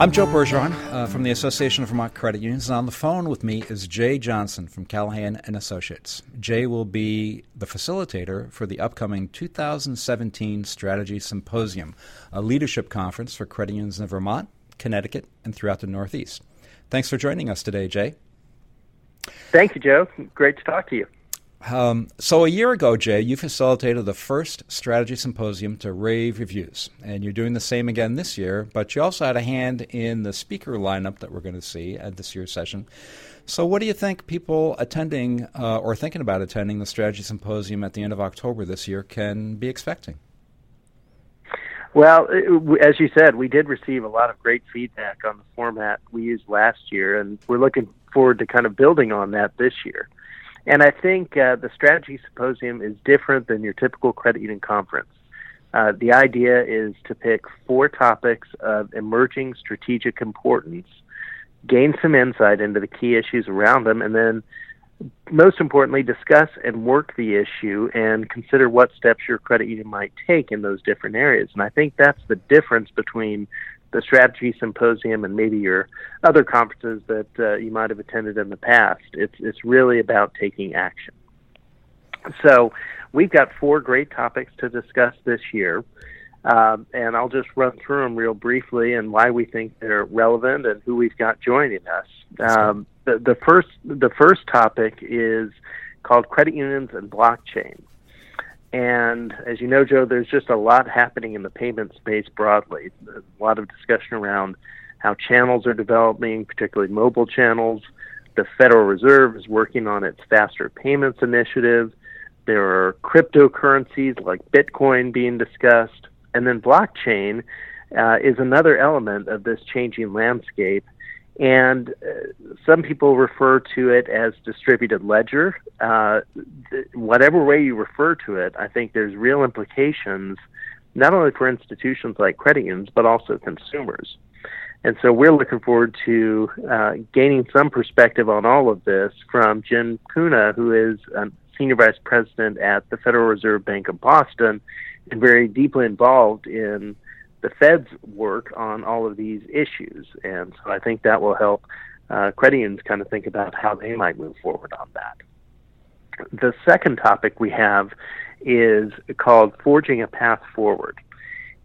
I'm Joe Bergeron uh, from the Association of Vermont Credit Unions, and on the phone with me is Jay Johnson from Callahan and Associates. Jay will be the facilitator for the upcoming 2017 Strategy Symposium, a leadership conference for credit unions in Vermont, Connecticut, and throughout the Northeast. Thanks for joining us today, Jay. Thank you, Joe. Great to talk to you. Um, so a year ago, Jay, you facilitated the first strategy symposium to rave reviews, and you're doing the same again this year. But you also had a hand in the speaker lineup that we're going to see at this year's session. So, what do you think people attending uh, or thinking about attending the strategy symposium at the end of October this year can be expecting? Well, as you said, we did receive a lot of great feedback on the format we used last year, and we're looking forward to kind of building on that this year. And I think uh, the strategy symposium is different than your typical credit union conference. Uh, the idea is to pick four topics of emerging strategic importance, gain some insight into the key issues around them, and then, most importantly, discuss and work the issue and consider what steps your credit union might take in those different areas. And I think that's the difference between the strategy symposium and maybe your other conferences that uh, you might have attended in the past. It's it's really about taking action. So we've got four great topics to discuss this year. Um, and I'll just run through them real briefly and why we think they're relevant and who we've got joining us. Um, the, the first the first topic is called credit unions and blockchain. And as you know, Joe, there's just a lot happening in the payment space broadly. There's a lot of discussion around how channels are developing, particularly mobile channels. The Federal Reserve is working on its faster payments initiative. There are cryptocurrencies like Bitcoin being discussed. And then blockchain uh, is another element of this changing landscape and uh, some people refer to it as distributed ledger. Uh, th- whatever way you refer to it, I think there's real implications not only for institutions like credit unions, but also consumers. And so we're looking forward to uh, gaining some perspective on all of this from Jim Cunha, who is a Senior Vice President at the Federal Reserve Bank of Boston and very deeply involved in the Fed's work on all of these issues. And so I think that will help uh, credit unions kind of think about how they might move forward on that. The second topic we have is called Forging a Path Forward.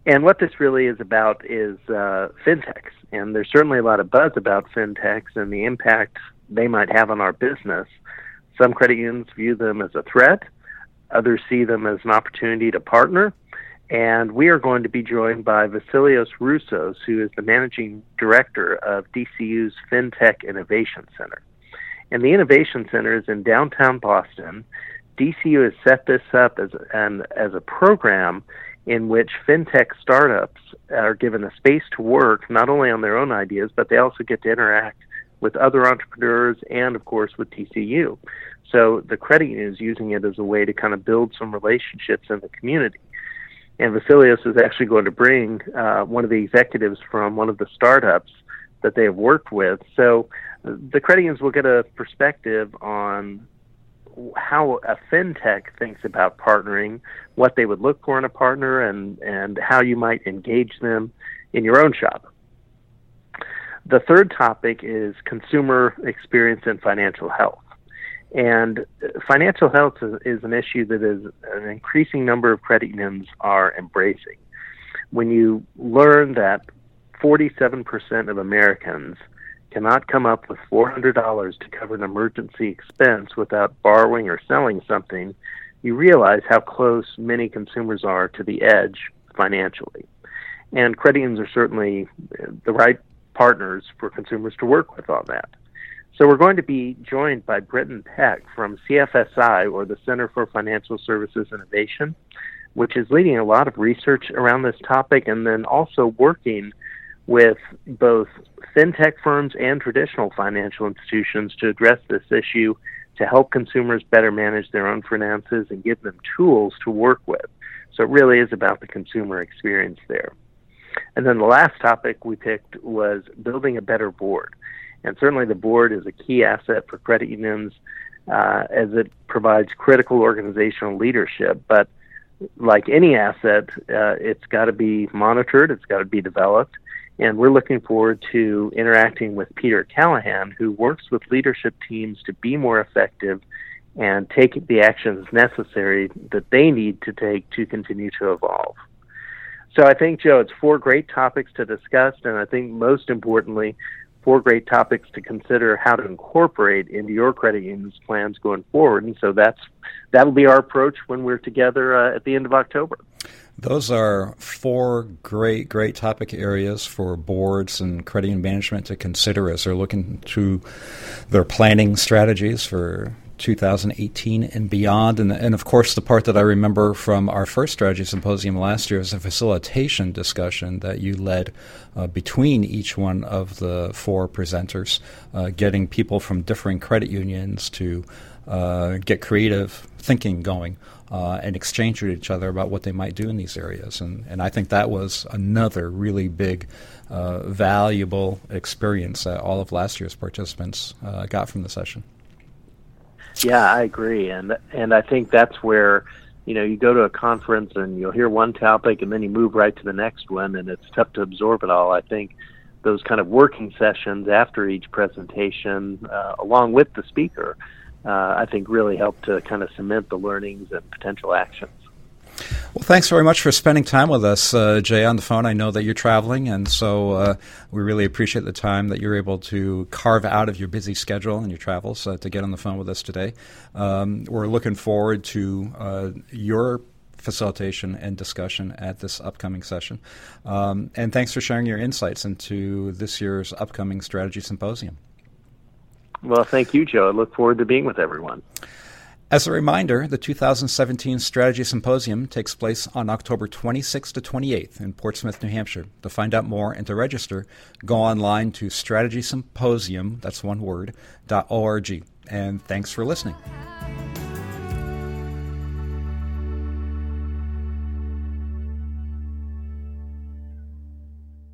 And what this really is about is uh, fintechs. And there's certainly a lot of buzz about fintechs and the impact they might have on our business. Some credit unions view them as a threat, others see them as an opportunity to partner and we are going to be joined by Vasilios Roussos, who is the managing director of DCU's FinTech Innovation Center. And the Innovation Center is in downtown Boston. DCU has set this up as an as a program in which fintech startups are given a space to work not only on their own ideas, but they also get to interact with other entrepreneurs and, of course, with DCU. So the credit union is using it as a way to kind of build some relationships in the community and Vasilios is actually going to bring uh, one of the executives from one of the startups that they have worked with. So the credit unions will get a perspective on how a fintech thinks about partnering, what they would look for in a partner, and, and how you might engage them in your own shop. The third topic is consumer experience and financial health. And financial health is, an issue that is an increasing number of credit unions are embracing. When you learn that 47% of Americans cannot come up with $400 to cover an emergency expense without borrowing or selling something, you realize how close many consumers are to the edge financially. And credit unions are certainly the right partners for consumers to work with on that. So we're going to be joined by Britton Peck from CFSI, or the Center for Financial Services Innovation, which is leading a lot of research around this topic and then also working with both fintech firms and traditional financial institutions to address this issue to help consumers better manage their own finances and give them tools to work with. So it really is about the consumer experience there. And then the last topic we picked was building a better board. And certainly the board is a key asset for credit unions uh, as it provides critical organizational leadership. But like any asset, uh, it's got to be monitored, it's got to be developed. And we're looking forward to interacting with Peter Callahan, who works with leadership teams to be more effective and take the actions necessary that they need to take to continue to evolve. So I think, Joe, it's four great topics to discuss, and I think most importantly, four great topics to consider how to incorporate into your credit union's plans going forward. And so that's that'll be our approach when we're together uh, at the end of October. Those are four great, great topic areas for boards and credit union management to consider as they're looking to their planning strategies for 2018 and beyond. And, and of course, the part that I remember from our first strategy symposium last year is a facilitation discussion that you led uh, between each one of the four presenters, uh, getting people from differing credit unions to uh, get creative thinking going. Uh, and exchange with each other about what they might do in these areas. And, and I think that was another really big, uh, valuable experience that all of last year's participants uh, got from the session. Yeah, I agree, and and I think that's where you know you go to a conference and you'll hear one topic and then you move right to the next one, and it's tough to absorb it all. I think those kind of working sessions after each presentation, uh, along with the speaker, uh, I think really help to kind of cement the learnings and potential actions. Well, thanks very much for spending time with us, uh, Jay, on the phone. I know that you're traveling, and so uh, we really appreciate the time that you're able to carve out of your busy schedule and your travels uh, to get on the phone with us today. Um, we're looking forward to uh, your facilitation and discussion at this upcoming session. Um, and thanks for sharing your insights into this year's upcoming strategy symposium. Well, thank you, Joe. I look forward to being with everyone. As a reminder, the 2017 Strategy Symposium takes place on October 26th to 28th in Portsmouth, New Hampshire. To find out more and to register, go online to strategysymposium, that's one word, .org. And thanks for listening.